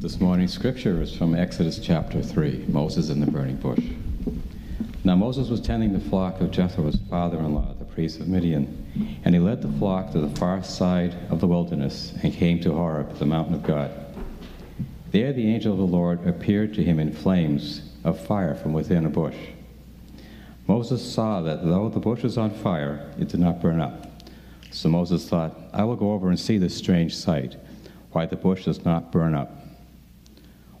This morning's scripture is from Exodus chapter 3, Moses in the burning bush. Now Moses was tending the flock of Jethro's father in law, the priest of Midian, and he led the flock to the far side of the wilderness and came to Horeb, the mountain of God. There the angel of the Lord appeared to him in flames of fire from within a bush. Moses saw that though the bush was on fire, it did not burn up. So Moses thought, I will go over and see this strange sight, why the bush does not burn up.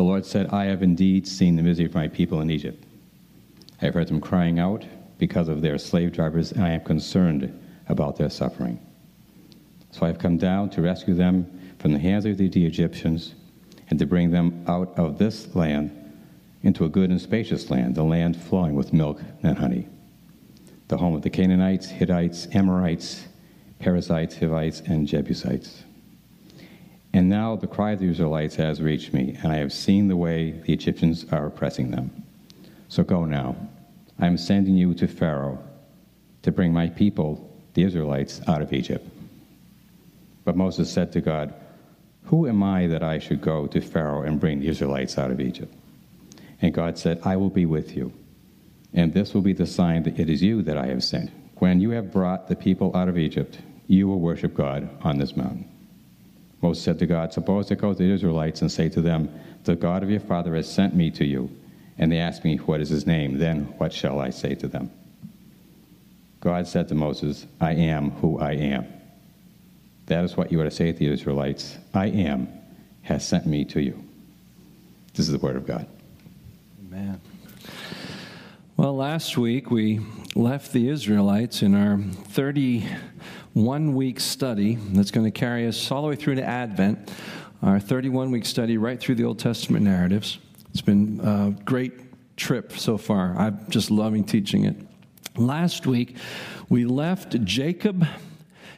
The Lord said, I have indeed seen the misery of my people in Egypt. I have heard them crying out because of their slave drivers, and I am concerned about their suffering. So I have come down to rescue them from the hands of the Egyptians and to bring them out of this land into a good and spacious land, the land flowing with milk and honey, the home of the Canaanites, Hittites, Amorites, Perizzites, Hivites, and Jebusites. And now the cry of the Israelites has reached me, and I have seen the way the Egyptians are oppressing them. So go now. I am sending you to Pharaoh to bring my people, the Israelites, out of Egypt. But Moses said to God, Who am I that I should go to Pharaoh and bring the Israelites out of Egypt? And God said, I will be with you, and this will be the sign that it is you that I have sent. When you have brought the people out of Egypt, you will worship God on this mountain. Moses said to God, Suppose I go to the Israelites and say to them, The God of your father has sent me to you. And they ask me, What is his name? Then what shall I say to them? God said to Moses, I am who I am. That is what you are to say to the Israelites I am has sent me to you. This is the word of God. Amen. Well, last week we left the Israelites in our 31 week study that's going to carry us all the way through to Advent, our 31 week study right through the Old Testament narratives. It's been a great trip so far. I'm just loving teaching it. Last week we left Jacob,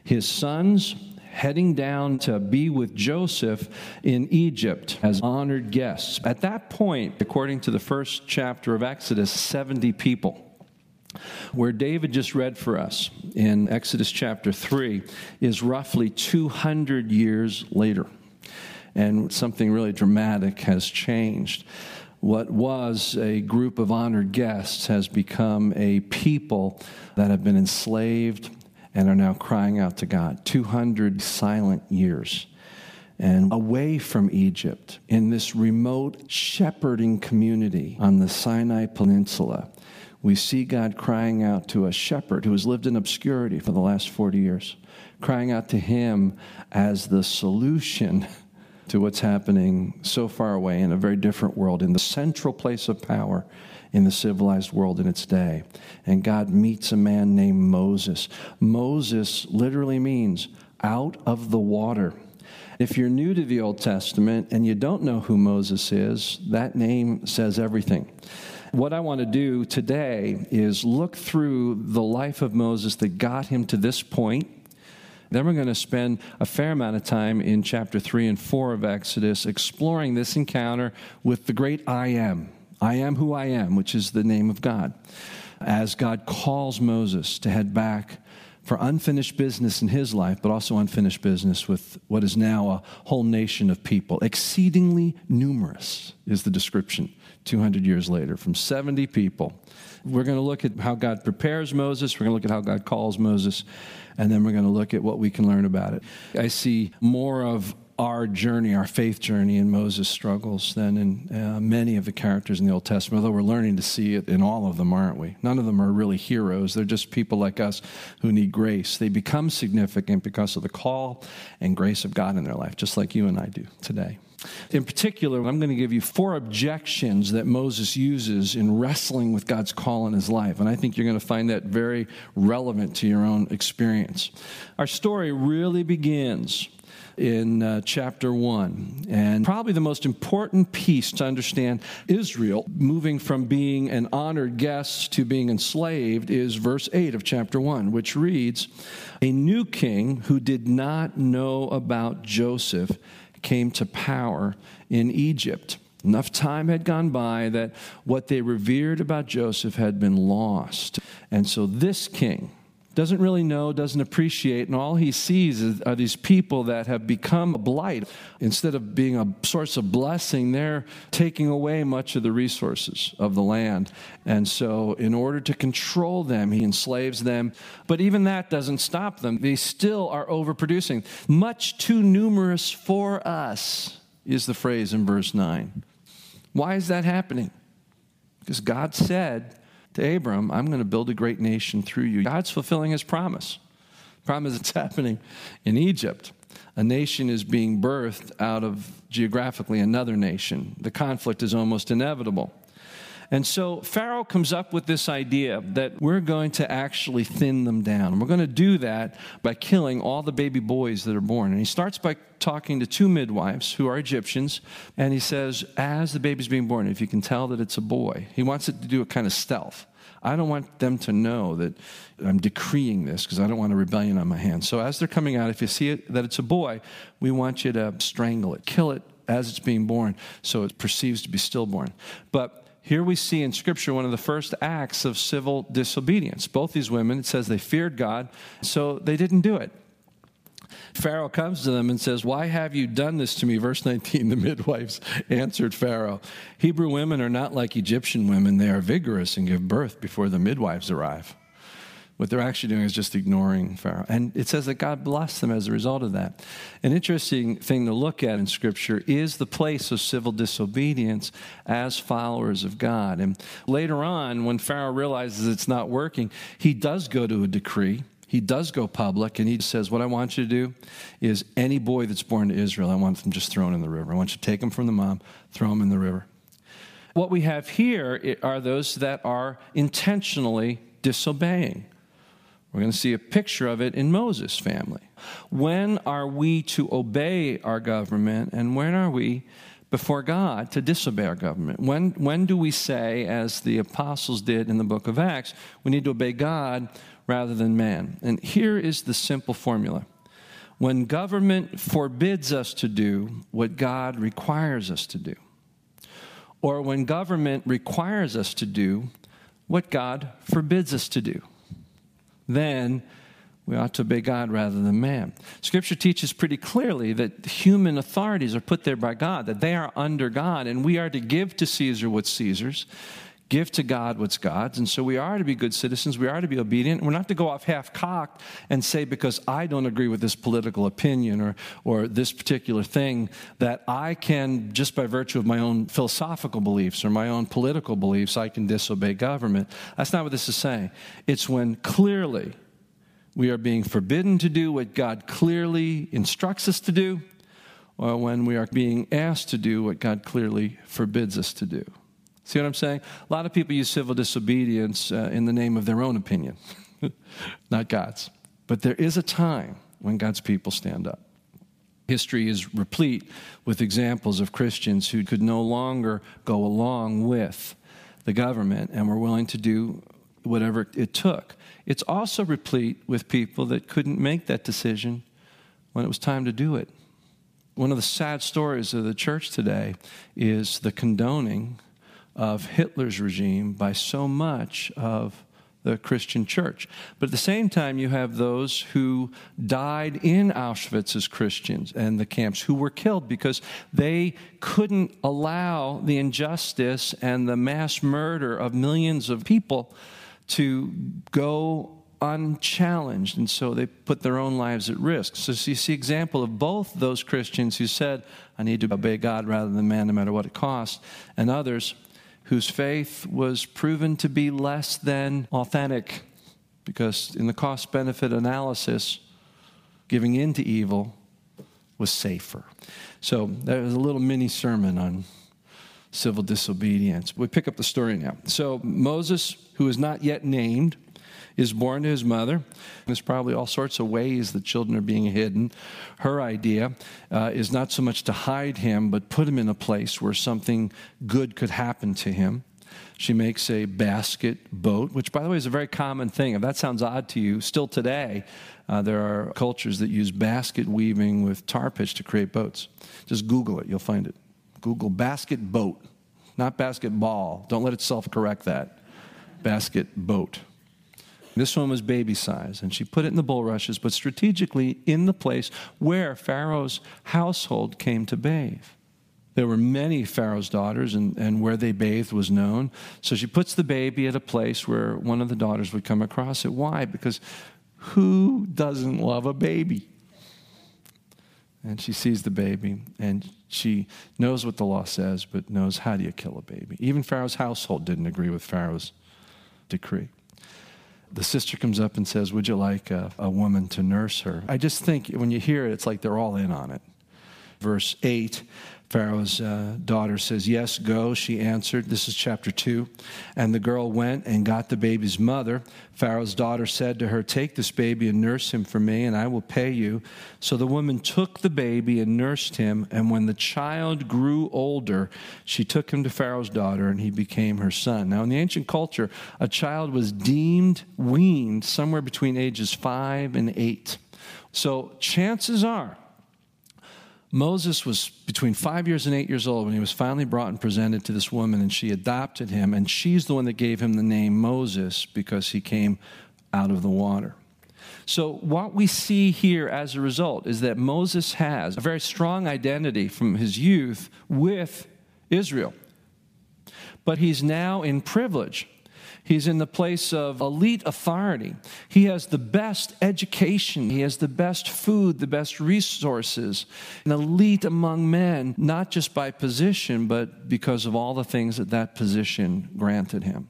his sons, heading down to be with Joseph in Egypt as honored guests. At that point, according to the first chapter of Exodus, 70 people. Where David just read for us in Exodus chapter 3 is roughly 200 years later. And something really dramatic has changed. What was a group of honored guests has become a people that have been enslaved and are now crying out to God. 200 silent years. And away from Egypt, in this remote shepherding community on the Sinai Peninsula, we see God crying out to a shepherd who has lived in obscurity for the last 40 years, crying out to him as the solution to what's happening so far away in a very different world, in the central place of power in the civilized world in its day. And God meets a man named Moses. Moses literally means out of the water. If you're new to the Old Testament and you don't know who Moses is, that name says everything. What I want to do today is look through the life of Moses that got him to this point. Then we're going to spend a fair amount of time in chapter 3 and 4 of Exodus exploring this encounter with the great I am. I am who I am, which is the name of God. As God calls Moses to head back for unfinished business in his life, but also unfinished business with what is now a whole nation of people. Exceedingly numerous is the description 200 years later, from 70 people. We're going to look at how God prepares Moses, we're going to look at how God calls Moses, and then we're going to look at what we can learn about it. I see more of our journey, our faith journey in Moses' struggles than in uh, many of the characters in the Old Testament, although we're learning to see it in all of them, aren't we? None of them are really heroes. They're just people like us who need grace. They become significant because of the call and grace of God in their life, just like you and I do today. In particular, I'm going to give you four objections that Moses uses in wrestling with God's call in his life. And I think you're going to find that very relevant to your own experience. Our story really begins in uh, chapter 1. And probably the most important piece to understand Israel moving from being an honored guest to being enslaved is verse 8 of chapter 1, which reads A new king who did not know about Joseph came to power in Egypt. Enough time had gone by that what they revered about Joseph had been lost. And so this king, doesn't really know, doesn't appreciate, and all he sees is, are these people that have become a blight. Instead of being a source of blessing, they're taking away much of the resources of the land. And so, in order to control them, he enslaves them. But even that doesn't stop them. They still are overproducing. Much too numerous for us, is the phrase in verse 9. Why is that happening? Because God said, to Abram, I'm going to build a great nation through you. God's fulfilling his promise. Is it's happening in Egypt. A nation is being birthed out of geographically another nation. The conflict is almost inevitable. And so Pharaoh comes up with this idea that we're going to actually thin them down. We're going to do that by killing all the baby boys that are born. And he starts by talking to two midwives who are Egyptians, and he says, as the baby's being born, if you can tell that it's a boy, he wants it to do a kind of stealth. I don't want them to know that I'm decreeing this because I don't want a rebellion on my hands. So as they're coming out, if you see it, that it's a boy, we want you to strangle it, kill it as it's being born so it perceives to be stillborn. But here we see in Scripture one of the first acts of civil disobedience. Both these women, it says they feared God, so they didn't do it. Pharaoh comes to them and says, Why have you done this to me? Verse 19 The midwives answered Pharaoh, Hebrew women are not like Egyptian women. They are vigorous and give birth before the midwives arrive. What they're actually doing is just ignoring Pharaoh. And it says that God blessed them as a result of that. An interesting thing to look at in Scripture is the place of civil disobedience as followers of God. And later on, when Pharaoh realizes it's not working, he does go to a decree. He does go public and he says, What I want you to do is any boy that's born to Israel, I want them just thrown in the river. I want you to take them from the mom, throw them in the river. What we have here are those that are intentionally disobeying. We're going to see a picture of it in Moses' family. When are we to obey our government, and when are we before God to disobey our government? When, when do we say, as the apostles did in the book of Acts, we need to obey God rather than man? And here is the simple formula when government forbids us to do what God requires us to do, or when government requires us to do what God forbids us to do then we ought to obey God rather than man. Scripture teaches pretty clearly that human authorities are put there by God, that they are under God, and we are to give to Caesar what's Caesar's, give to God what's God's. And so we are to be good citizens, we are to be obedient. We're not to go off half cocked and say, because I don't agree with this political opinion or, or this particular thing, that I can, just by virtue of my own philosophical beliefs or my own political beliefs, I can disobey government. That's not what this is saying. It's when clearly we are being forbidden to do what God clearly instructs us to do, or when we are being asked to do what God clearly forbids us to do. See what I'm saying? A lot of people use civil disobedience uh, in the name of their own opinion, not God's. But there is a time when God's people stand up. History is replete with examples of Christians who could no longer go along with the government and were willing to do whatever it took. It's also replete with people that couldn't make that decision when it was time to do it. One of the sad stories of the church today is the condoning of Hitler's regime by so much of the Christian church. But at the same time, you have those who died in Auschwitz as Christians and the camps who were killed because they couldn't allow the injustice and the mass murder of millions of people to go unchallenged, and so they put their own lives at risk. So you see example of both those Christians who said, I need to obey God rather than man no matter what it costs, and others whose faith was proven to be less than authentic because in the cost benefit analysis, giving in to evil was safer. So there was a little mini sermon on civil disobedience. We pick up the story now. So Moses, who is not yet named, is born to his mother. There's probably all sorts of ways that children are being hidden. Her idea uh, is not so much to hide him, but put him in a place where something good could happen to him. She makes a basket boat, which, by the way, is a very common thing. If that sounds odd to you, still today, uh, there are cultures that use basket weaving with tar pitch to create boats. Just Google it, you'll find it. Google basket boat, not basketball. Don't let it self correct that. Basket boat. This one was baby size, and she put it in the bulrushes, but strategically in the place where Pharaoh's household came to bathe. There were many Pharaoh's daughters, and, and where they bathed was known. So she puts the baby at a place where one of the daughters would come across it. Why? Because who doesn't love a baby? And she sees the baby, and she knows what the law says, but knows how do you kill a baby. Even Pharaoh's household didn't agree with Pharaoh's decree. The sister comes up and says, Would you like a, a woman to nurse her? I just think when you hear it, it's like they're all in on it. Verse 8 Pharaoh's uh, daughter says, Yes, go. She answered. This is chapter 2. And the girl went and got the baby's mother. Pharaoh's daughter said to her, Take this baby and nurse him for me, and I will pay you. So the woman took the baby and nursed him. And when the child grew older, she took him to Pharaoh's daughter, and he became her son. Now, in the ancient culture, a child was deemed weaned somewhere between ages five and eight. So chances are, Moses was between five years and eight years old when he was finally brought and presented to this woman, and she adopted him. And she's the one that gave him the name Moses because he came out of the water. So, what we see here as a result is that Moses has a very strong identity from his youth with Israel. But he's now in privilege He's in the place of elite authority. He has the best education. He has the best food, the best resources. An elite among men, not just by position, but because of all the things that that position granted him.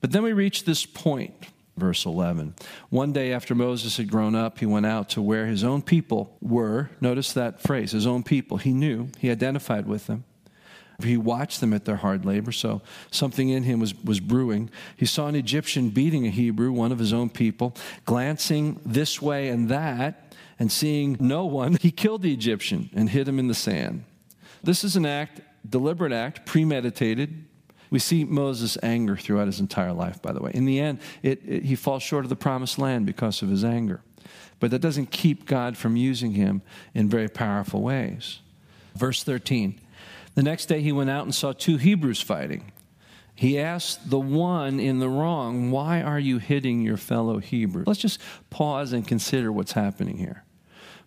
But then we reach this point, verse 11. One day after Moses had grown up, he went out to where his own people were. Notice that phrase, his own people. He knew, he identified with them. He watched them at their hard labor, so something in him was, was brewing. He saw an Egyptian beating a Hebrew, one of his own people. Glancing this way and that, and seeing no one, he killed the Egyptian and hid him in the sand. This is an act, deliberate act, premeditated. We see Moses' anger throughout his entire life, by the way. In the end, it, it, he falls short of the promised land because of his anger. But that doesn't keep God from using him in very powerful ways. Verse 13 the next day he went out and saw two Hebrews fighting. He asked the one in the wrong, Why are you hitting your fellow Hebrew? Let's just pause and consider what's happening here.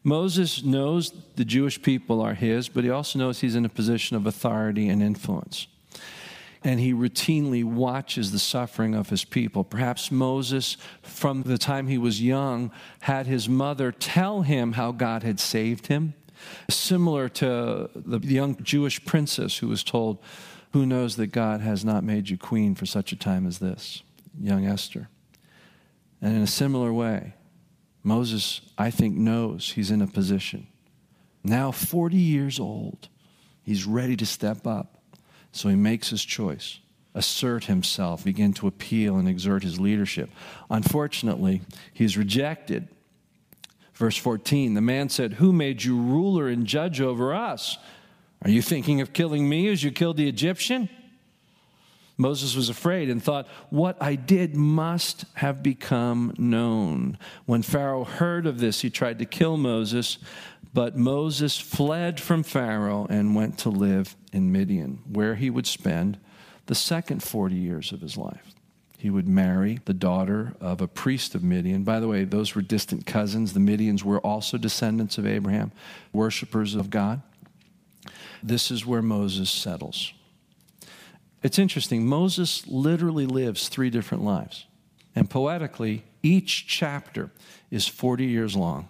Moses knows the Jewish people are his, but he also knows he's in a position of authority and influence. And he routinely watches the suffering of his people. Perhaps Moses, from the time he was young, had his mother tell him how God had saved him Similar to the young Jewish princess who was told, Who knows that God has not made you queen for such a time as this? Young Esther. And in a similar way, Moses, I think, knows he's in a position. Now, 40 years old, he's ready to step up. So he makes his choice, assert himself, begin to appeal and exert his leadership. Unfortunately, he's rejected Verse 14 The man said, Who made you ruler and judge over us? Are you thinking of killing me as you killed the Egyptian? Moses was afraid and thought, What I did must have become known. When Pharaoh heard of this, he tried to kill Moses, but Moses fled from Pharaoh and went to live in Midian, where he would spend the second 40 years of his life. He would marry the daughter of a priest of Midian. By the way, those were distant cousins. The Midians were also descendants of Abraham, worshippers of God. This is where Moses settles. It's interesting. Moses literally lives three different lives. And poetically, each chapter is 40 years long.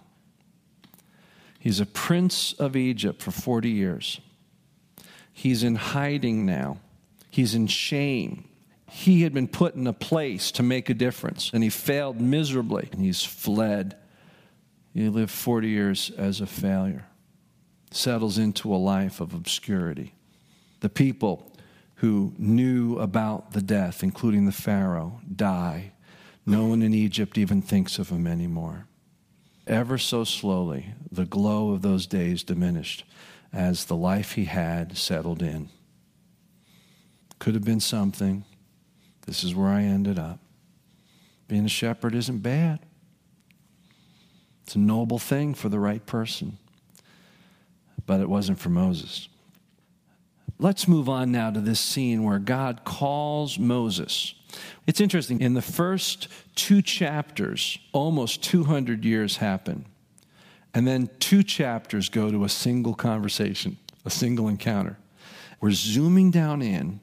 He's a prince of Egypt for 40 years. He's in hiding now. He's in shame he had been put in a place to make a difference, and he failed miserably, and he's fled. He lived 40 years as a failure, settles into a life of obscurity. The people who knew about the death, including the Pharaoh, die. No one in Egypt even thinks of him anymore. Ever so slowly, the glow of those days diminished as the life he had settled in. Could have been something. This is where I ended up. Being a shepherd isn't bad, it's a noble thing for the right person. But it wasn't for Moses. Let's move on now to this scene where God calls Moses. It's interesting. In the first two chapters, almost 200 years happen. And then two chapters go to a single conversation, a single encounter. We're zooming down in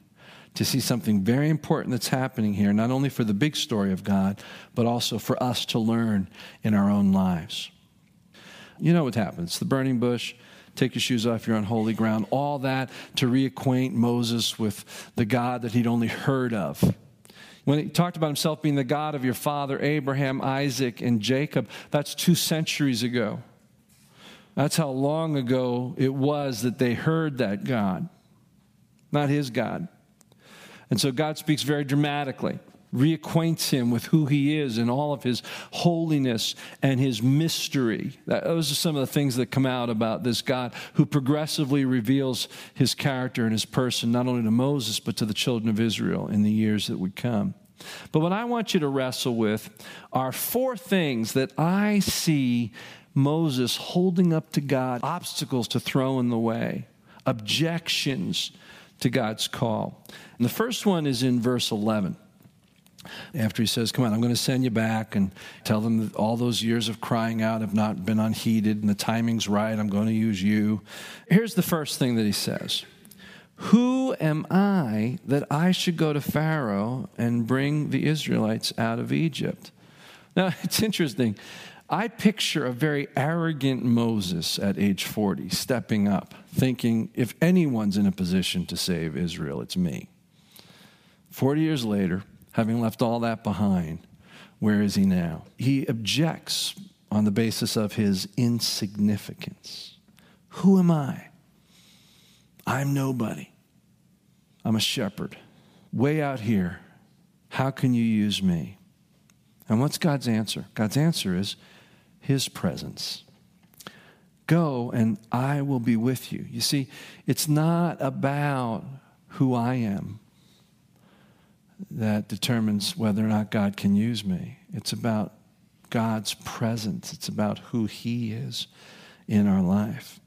to see something very important that's happening here, not only for the big story of God, but also for us to learn in our own lives. You know what happens the burning bush, take your shoes off, you're on holy ground, all that to reacquaint Moses with the God that he'd only heard of. When he talked about himself being the God of your father, Abraham, Isaac, and Jacob, that's two centuries ago. That's how long ago it was that they heard that God, not his God. And so God speaks very dramatically, reacquaints him with who he is and all of his holiness and his mystery. Those are some of the things that come out about this God who progressively reveals his character and his person, not only to Moses, but to the children of Israel in the years that would come. But what I want you to wrestle with are four things that I see Moses holding up to God, obstacles to throw in the way, objections to God's call. And the first one is in verse 11. After he says, Come on, I'm going to send you back and tell them that all those years of crying out have not been unheeded and the timing's right. I'm going to use you. Here's the first thing that he says Who am I that I should go to Pharaoh and bring the Israelites out of Egypt? Now, it's interesting. I picture a very arrogant Moses at age 40 stepping up, thinking, if anyone's in a position to save Israel, it's me. 40 years later, having left all that behind, where is he now? He objects on the basis of his insignificance. Who am I? I'm nobody. I'm a shepherd. Way out here. How can you use me? And what's God's answer? God's answer is, his presence. Go and I will be with you. You see, it's not about who I am that determines whether or not God can use me. It's about God's presence, it's about who He is in our life.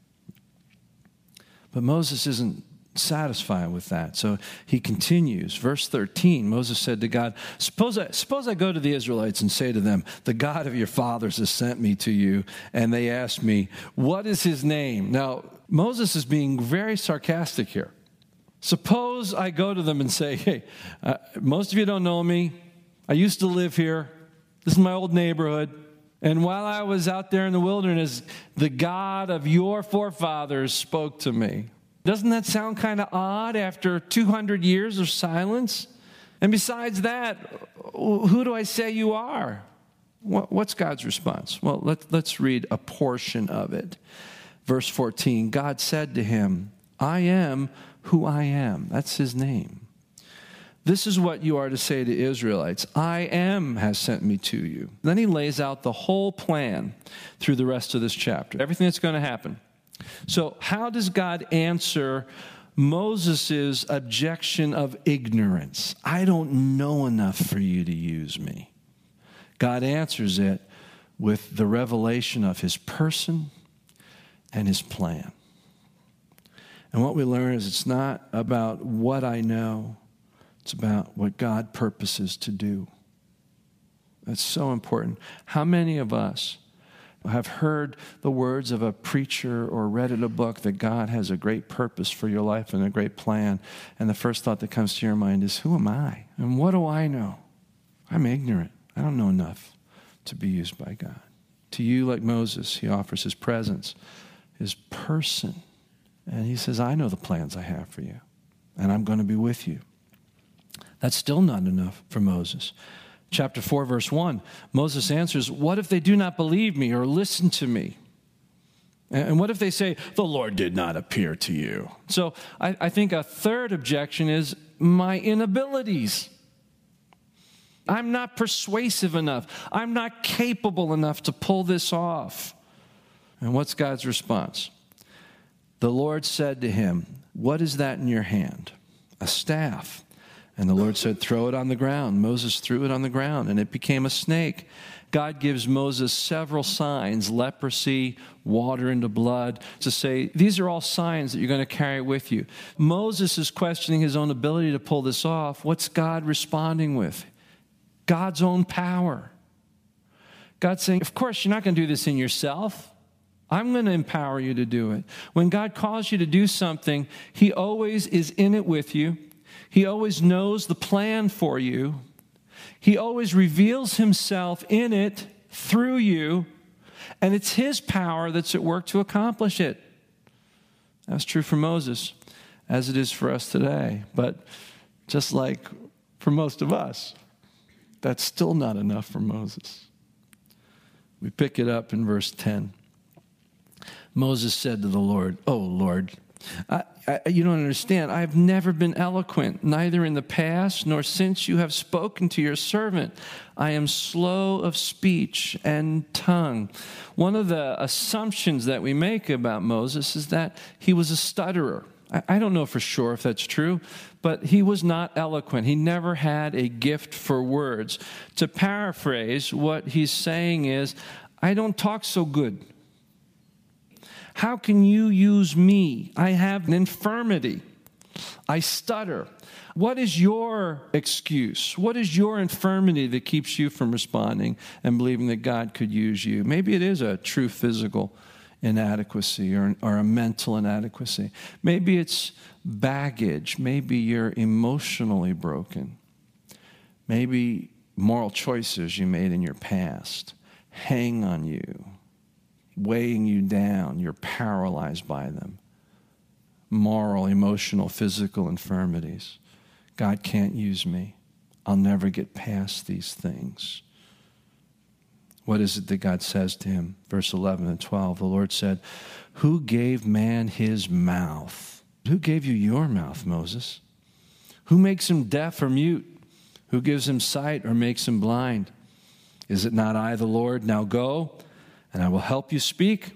But Moses isn't satisfied with that. So he continues. Verse 13 Moses said to God, suppose I, suppose I go to the Israelites and say to them, The God of your fathers has sent me to you. And they ask me, What is his name? Now, Moses is being very sarcastic here. Suppose I go to them and say, Hey, uh, most of you don't know me. I used to live here. This is my old neighborhood. And while I was out there in the wilderness, the God of your forefathers spoke to me. Doesn't that sound kind of odd after 200 years of silence? And besides that, who do I say you are? What's God's response? Well, let, let's read a portion of it. Verse 14 God said to him, I am who I am. That's his name. This is what you are to say to Israelites I am has sent me to you. Then he lays out the whole plan through the rest of this chapter, everything that's going to happen. So, how does God answer Moses' objection of ignorance? I don't know enough for you to use me. God answers it with the revelation of his person and his plan. And what we learn is it's not about what I know, it's about what God purposes to do. That's so important. How many of us have heard the words of a preacher or read in a book that God has a great purpose for your life and a great plan, and the first thought that comes to your mind is, Who am I? And what do I know? I'm ignorant. I don't know enough to be used by God. To you, like Moses, he offers his presence, his person, and he says, I know the plans I have for you, and I'm going to be with you. That's still not enough for Moses chapter 4, verse 1, Moses answers, What if they do not believe me or listen to me? And what if they say, The Lord did not appear to you? So I, I think a third objection is my inabilities. I'm not persuasive enough. I'm not capable enough to pull this off. And what's God's response? The Lord said to him, What is that in your hand? A staff. And the Lord said, Throw it on the ground. Moses threw it on the ground, and it became a snake. God gives Moses several signs leprosy, water into blood to say, These are all signs that you're going to carry with you. Moses is questioning his own ability to pull this off. What's God responding with? God's own power. God's saying, Of course, you're not going to do this in yourself. I'm going to empower you to do it. When God calls you to do something, He always is in it with you. He always knows the plan for you. He always reveals Himself in it through you, and it's His power that's at work to accomplish it. That's true for Moses, as it is for us today. But just like for most of us, that's still not enough for Moses. We pick it up in verse 10. Moses said to the Lord, Oh Lord, I, I, you don't understand. I have never been eloquent, neither in the past nor since you have spoken to your servant. I am slow of speech and tongue. One of the assumptions that we make about Moses is that he was a stutterer. I, I don't know for sure if that's true, but he was not eloquent. He never had a gift for words. To paraphrase, what he's saying is, I don't talk so good. How can you use me? I have an infirmity. I stutter. What is your excuse? What is your infirmity that keeps you from responding and believing that God could use you? Maybe it is a true physical inadequacy or, or a mental inadequacy. Maybe it's baggage. Maybe you're emotionally broken. Maybe moral choices you made in your past hang on you weighing you down. You're paralyzed by them. Moral, emotional, physical infirmities. God can't use me. I'll never get past these things. What is it that God says to him? Verse 11 and 12. The Lord said, Who gave man his mouth? Who gave you your mouth, Moses? Who makes him deaf or mute? Who gives him sight or makes him blind? Is it not I, the Lord? Now go and I will help you speak,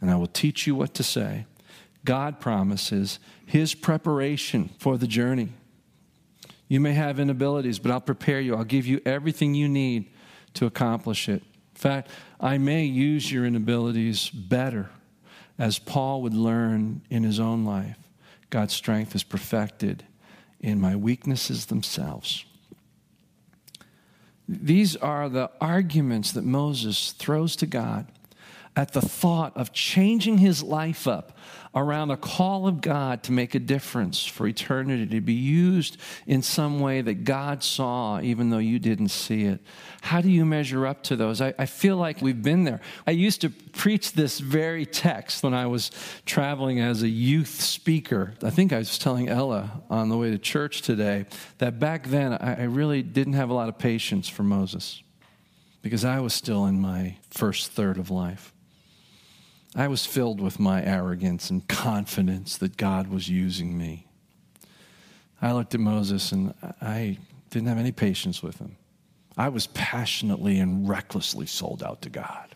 and I will teach you what to say. God promises His preparation for the journey. You may have inabilities, but I'll prepare you. I'll give you everything you need to accomplish it. In fact, I may use your inabilities better, as Paul would learn in his own life. God's strength is perfected in my weaknesses themselves. These are the arguments that Moses throws to God at the thought of changing his life up around a call of God to make a difference for eternity, to be used in some way that God saw, even though you didn't see it. How do you measure up to those? I, I, feel like we've been there. I used to preach this very text when I was traveling as a youth speaker. I think I was telling Ella on the way to church today that back then I, I really didn't have a lot of patience for Moses because I was still in my first third of life. I was filled with my arrogance and confidence that God was using me. I looked at Moses and I didn't have any patience with him. I was passionately and recklessly sold out to God.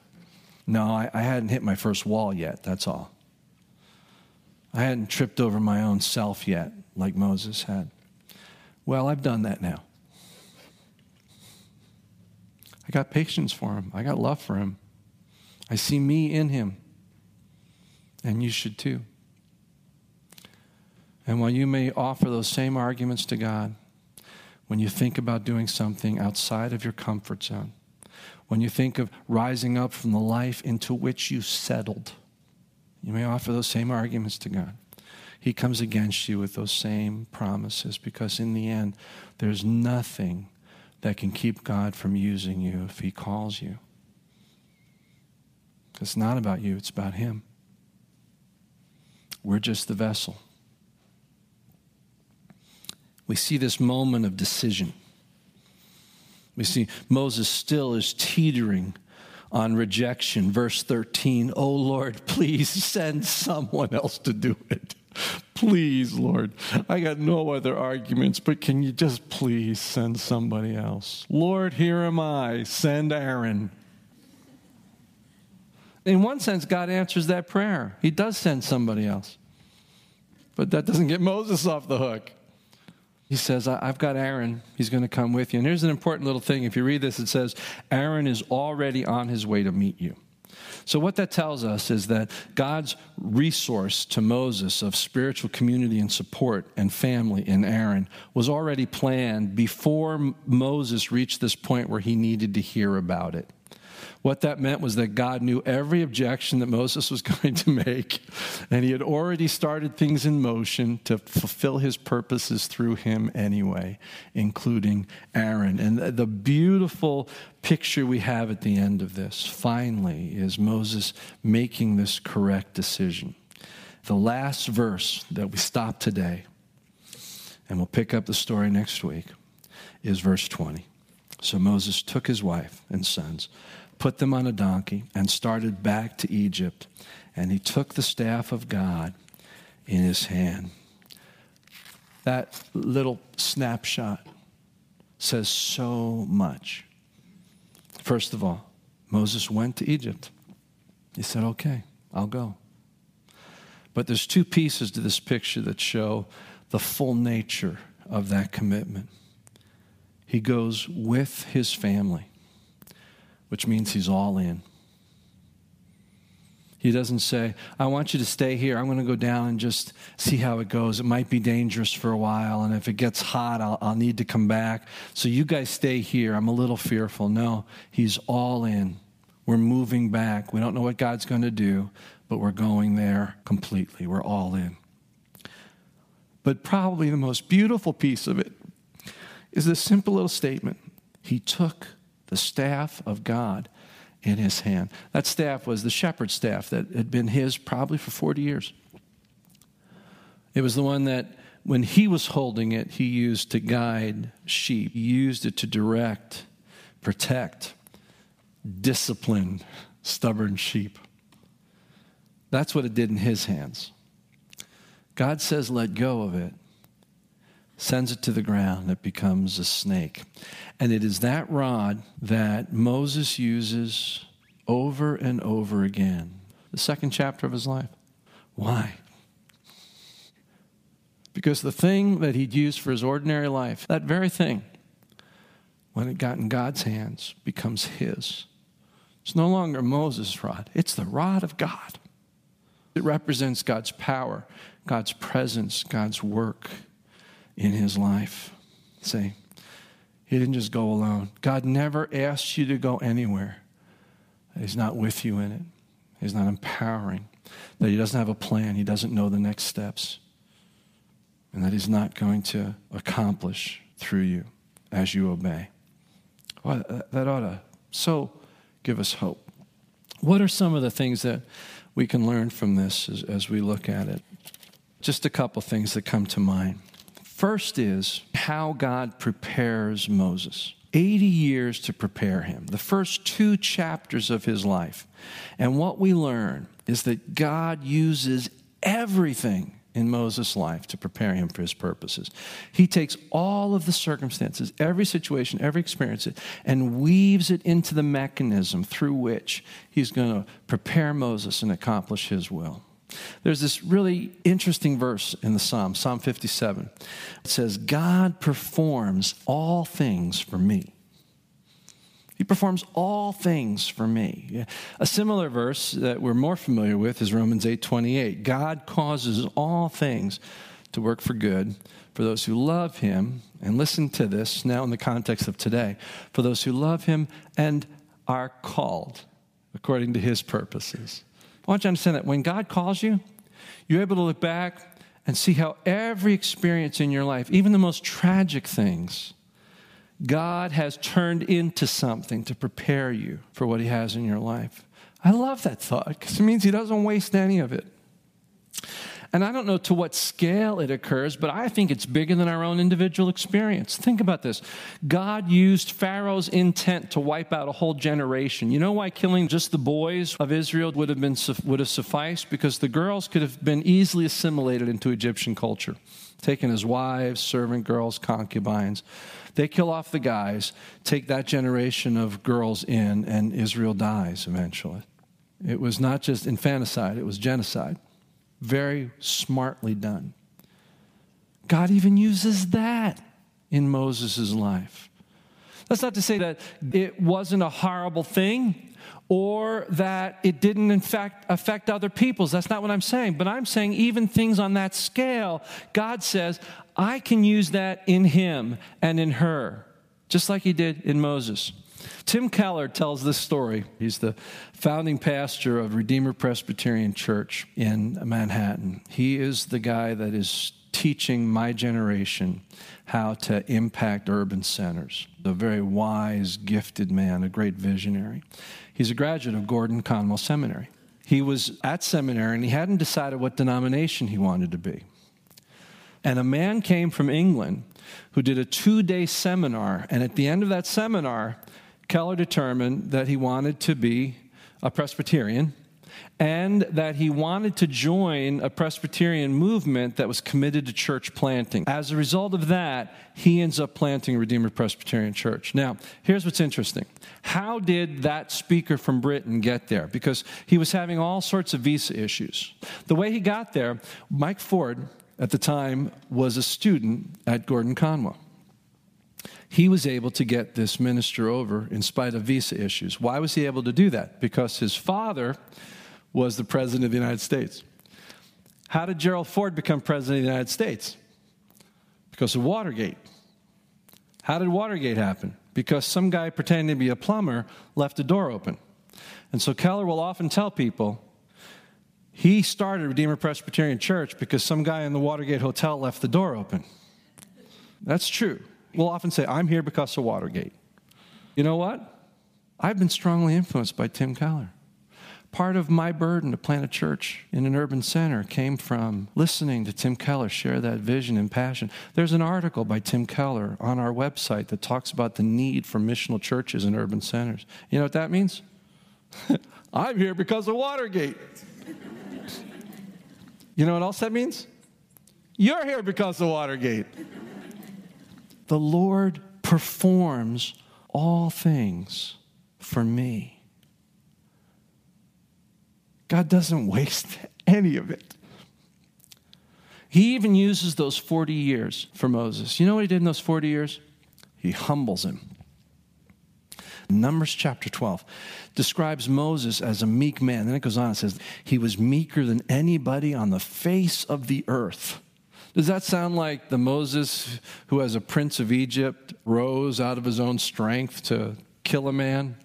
No, I, I hadn't hit my first wall yet, that's all. I hadn't tripped over my own self yet, like Moses had. Well, I've done that now. I got patience for him, I got love for him. I see me in him. And you should too. And while you may offer those same arguments to God, when you think about doing something outside of your comfort zone, when you think of rising up from the life into which you settled, you may offer those same arguments to God. He comes against you with those same promises because, in the end, there's nothing that can keep God from using you if He calls you. It's not about you, it's about Him. We're just the vessel. We see this moment of decision. We see Moses still is teetering on rejection. Verse 13, oh Lord, please send someone else to do it. Please, Lord, I got no other arguments, but can you just please send somebody else? Lord, here am I. Send Aaron. In one sense, God answers that prayer. He does send somebody else. But that doesn't get Moses off the hook. He says, I've got Aaron. He's going to come with you. And here's an important little thing. If you read this, it says, Aaron is already on his way to meet you. So, what that tells us is that God's resource to Moses of spiritual community and support and family in Aaron was already planned before Moses reached this point where he needed to hear about it. What that meant was that God knew every objection that Moses was going to make, and he had already started things in motion to fulfill his purposes through him anyway, including Aaron. And the beautiful picture we have at the end of this, finally, is Moses making this correct decision. The last verse that we stop today, and we'll pick up the story next week, is verse 20. So Moses took his wife and sons put them on a donkey, and started back to Egypt. And he took the staff of God in his hand. That little snapshot says so much. First of all, Moses went to Egypt. He said, Okay, I'll go. But there's two pieces to this picture that show the full nature of that commitment. He goes with his family which means he's all in. He doesn't say, I want you to stay here. I'm going to go down and just see how it goes. It might be dangerous for a while, and if it gets hot, I'll, I'll, need to come back. So you guys stay here. I'm a little fearful. No, he's all in. We're moving back. We don't know what God's going to do, but we're going there completely. We're all in. But probably the most beautiful piece of it is this simple little statement He took the staff of God in his hand. That staff was the shepherd's staff that had been his probably for 40 years. It was the one that, when he was holding it, he used to guide sheep, he used it to direct, protect, discipline stubborn sheep. That's what it did in his hands. God says, let go of it, sends it to the ground, it becomes a snake. And it is that rod that Moses uses over and over again. The second chapter of his life. Why? Because the thing that he'd used for his ordinary life, that very thing, when it got in God's hands, becomes his. It's no longer Moses' rod, it's the rod of God. It represents God's power, God's presence, God's work in his life. Say, he didn't just go alone. God never asked you to go anywhere. He's not with you in it. He's not empowering. That He doesn't have a plan. He doesn't know the next steps. And that He's not going to accomplish through you as you obey. Well, that ought to so give us hope. What are some of the things that we can learn from this as, as we look at it? Just a couple things that come to mind. First is how God prepares Moses. 80 years to prepare him, the first two chapters of his life. And what we learn is that God uses everything in Moses' life to prepare him for his purposes. He takes all of the circumstances, every situation, every experience, and weaves it into the mechanism through which he's going to prepare Moses and accomplish his will. There's this really interesting verse in the Psalm, Psalm 57. It says, God performs all things for me. He performs all things for me. A similar verse that we're more familiar with is Romans 8:28. God causes all things to work for good for those who love him, and listen to this now in the context of today, for those who love him and are called according to his purposes. I want you to understand that when God calls you, you're able to look back and see how every experience in your life, even the most tragic things, God has turned into something to prepare you for what He has in your life. I love that thought because it means He doesn't waste any of it. And I don't know to what scale it occurs, but I think it's bigger than our own individual experience. Think about this God used Pharaoh's intent to wipe out a whole generation. You know why killing just the boys of Israel would have, been, would have sufficed? Because the girls could have been easily assimilated into Egyptian culture, taken as wives, servant girls, concubines. They kill off the guys, take that generation of girls in, and Israel dies eventually. It was not just infanticide, it was genocide. Very smartly done. God even uses that in Moses' life. That's not to say that it wasn't a horrible thing or that it didn't, in fact, affect other peoples. That's not what I'm saying. But I'm saying even things on that scale, God says, I can use that in him and in her, just like he did in Moses. Tim Keller tells this story. He's the founding pastor of Redeemer Presbyterian Church in Manhattan. He is the guy that is teaching my generation how to impact urban centers. A very wise, gifted man, a great visionary. He's a graduate of Gordon Conwell Seminary. He was at seminary and he hadn't decided what denomination he wanted to be. And a man came from England who did a two day seminar. And at the end of that seminar, Keller determined that he wanted to be a Presbyterian and that he wanted to join a Presbyterian movement that was committed to church planting. As a result of that, he ends up planting Redeemer Presbyterian Church. Now, here's what's interesting. How did that speaker from Britain get there? Because he was having all sorts of visa issues. The way he got there, Mike Ford, at the time, was a student at Gordon Conwell he was able to get this minister over in spite of visa issues. Why was he able to do that? Because his father was the president of the United States. How did Gerald Ford become president of the United States? Because of Watergate. How did Watergate happen? Because some guy pretending to be a plumber left a door open. And so Keller will often tell people he started Redeemer Presbyterian Church because some guy in the Watergate Hotel left the door open. That's true will often say, I'm here because of Watergate. You know what? I've been strongly influenced by Tim Keller. Part of my burden to plant a church in an urban center came from listening to Tim Keller share that vision and passion. There's an article by Tim Keller on our website that talks about the need for missional churches in urban centers. You know what that means? I'm here because of Watergate. you know what else that means? You're here because of Watergate the Lord performs all things for me. God doesn't waste any of it. He even uses those 40 years for Moses. You know what he did in those 40 years? He humbles him. Numbers chapter 12 describes Moses as a meek man. Then it goes on and says, He was meeker than anybody on the face of the earth. Does that sound like the Moses who, as a prince of Egypt, rose out of his own strength to kill a man?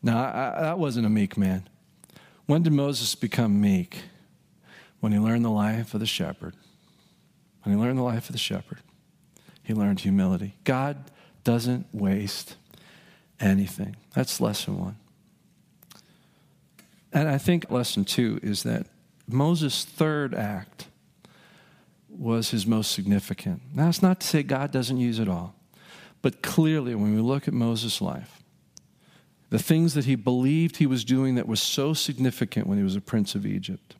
No, I, I, that wasn't a meek man. When did Moses become meek? When he learned the life of the shepherd. When he learned the life of the shepherd, he learned humility. God doesn't waste anything. That's lesson one. And I think lesson two is that Moses' third act was his most significant. Now, that's not to say God doesn't use it all, but clearly, when we look at Moses' life, the things that he believed he was doing that was so significant when he was a prince of Egypt,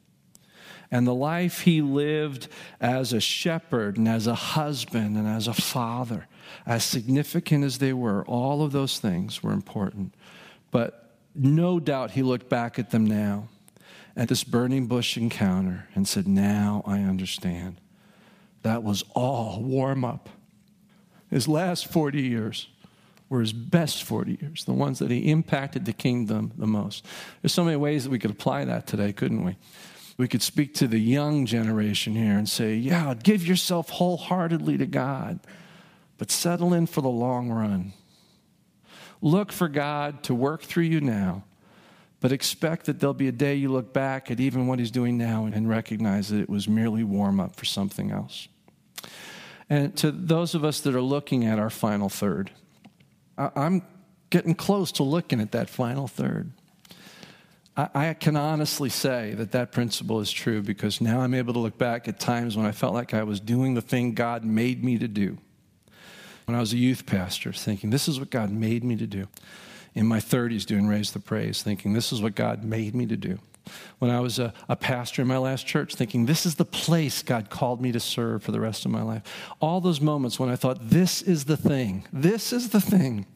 and the life he lived as a shepherd and as a husband and as a father, as significant as they were, all of those things were important. But no doubt he looked back at them now, at this burning bush encounter, and said, Now I understand. That was all warm up. His last 40 years were his best 40 years, the ones that he impacted the kingdom the most. There's so many ways that we could apply that today, couldn't we? We could speak to the young generation here and say, yeah, give yourself wholeheartedly to God, but settle in for the long run. Look for God to work through you now, but expect that there'll be a day you look back at even what He's doing now and recognize that it was merely warm up for something else. And to those of us that are looking at our final third, I'm getting close to looking at that final third. I, can honestly say that that principle is true because now I'm able to look back at times when I felt like I was doing the thing God made me to do. When I was a youth pastor, thinking, this is what God made me to do. In my 30s, doing Raise the Praise, thinking, this is what God made me to do. When I was a, a, pastor in my last church, thinking, this is the place God called me to serve for the rest of my life. All those moments when I thought, this is the thing, this is the thing.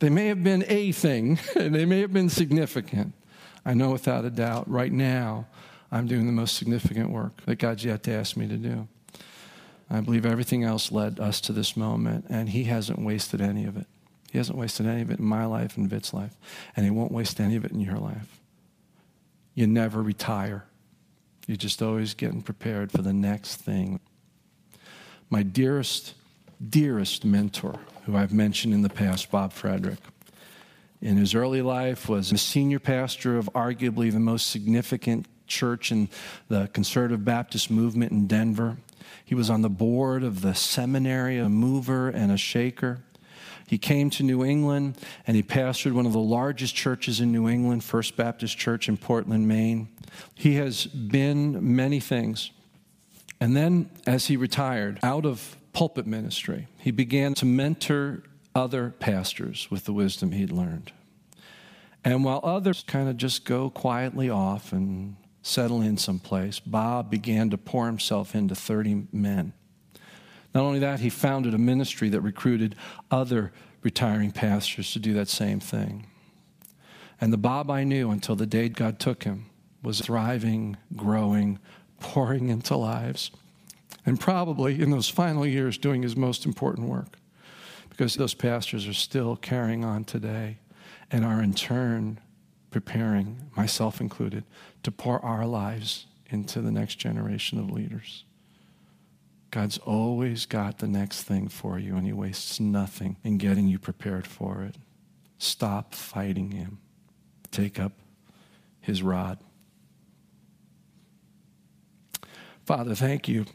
They may have been a thing, and they may have been significant, I know without a doubt right now I'm doing the most significant work that God's yet to ask me to do. I believe everything else led us to this moment, and He hasn't wasted any of it. He hasn't wasted any of it in my life and Vit's life, and He won't waste any of it in your life. You never retire, you're just always getting prepared for the next thing. My dearest, dearest mentor, who I've mentioned in the past, Bob Frederick in his early life was a senior pastor of arguably the most significant church in the conservative Baptist movement in Denver. He was on the board of the seminary, a mover and a shaker. He came to New England and he pastored one of the largest churches in New England, First Baptist Church in Portland, Maine. He has been many things. And then, as he retired out of pulpit ministry, he began to mentor other pastors with the wisdom he'd learned. And while others kind of just go quietly off and settle in someplace, Bob began to pour himself into 30 men. Not only that, he founded a ministry that recruited other retiring pastors to do that same thing. And the Bob I knew until the day God took him was thriving, growing, pouring into lives, and probably in those final years doing his most important work because those pastors are still carrying on today and are in turn preparing, myself included, to pour our lives into the next generation of leaders. God's always got the next thing for you, and He wastes nothing in getting you prepared for it. Stop fighting Him. Take up His rod. Father, thank you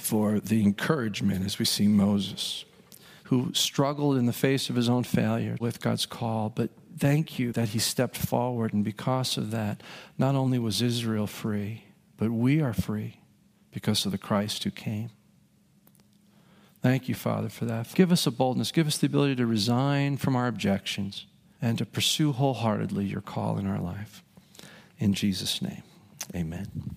for the encouragement as we see Moses who struggled in the face of his own failure with God's call. But thank you that he stepped forward, and because of that, not only was Israel free, but we are free because of the Christ who came. Thank you, Father, for that. Give us a boldness, give us the ability to resign from our objections and to pursue wholeheartedly your call in our life. In Jesus' name, amen.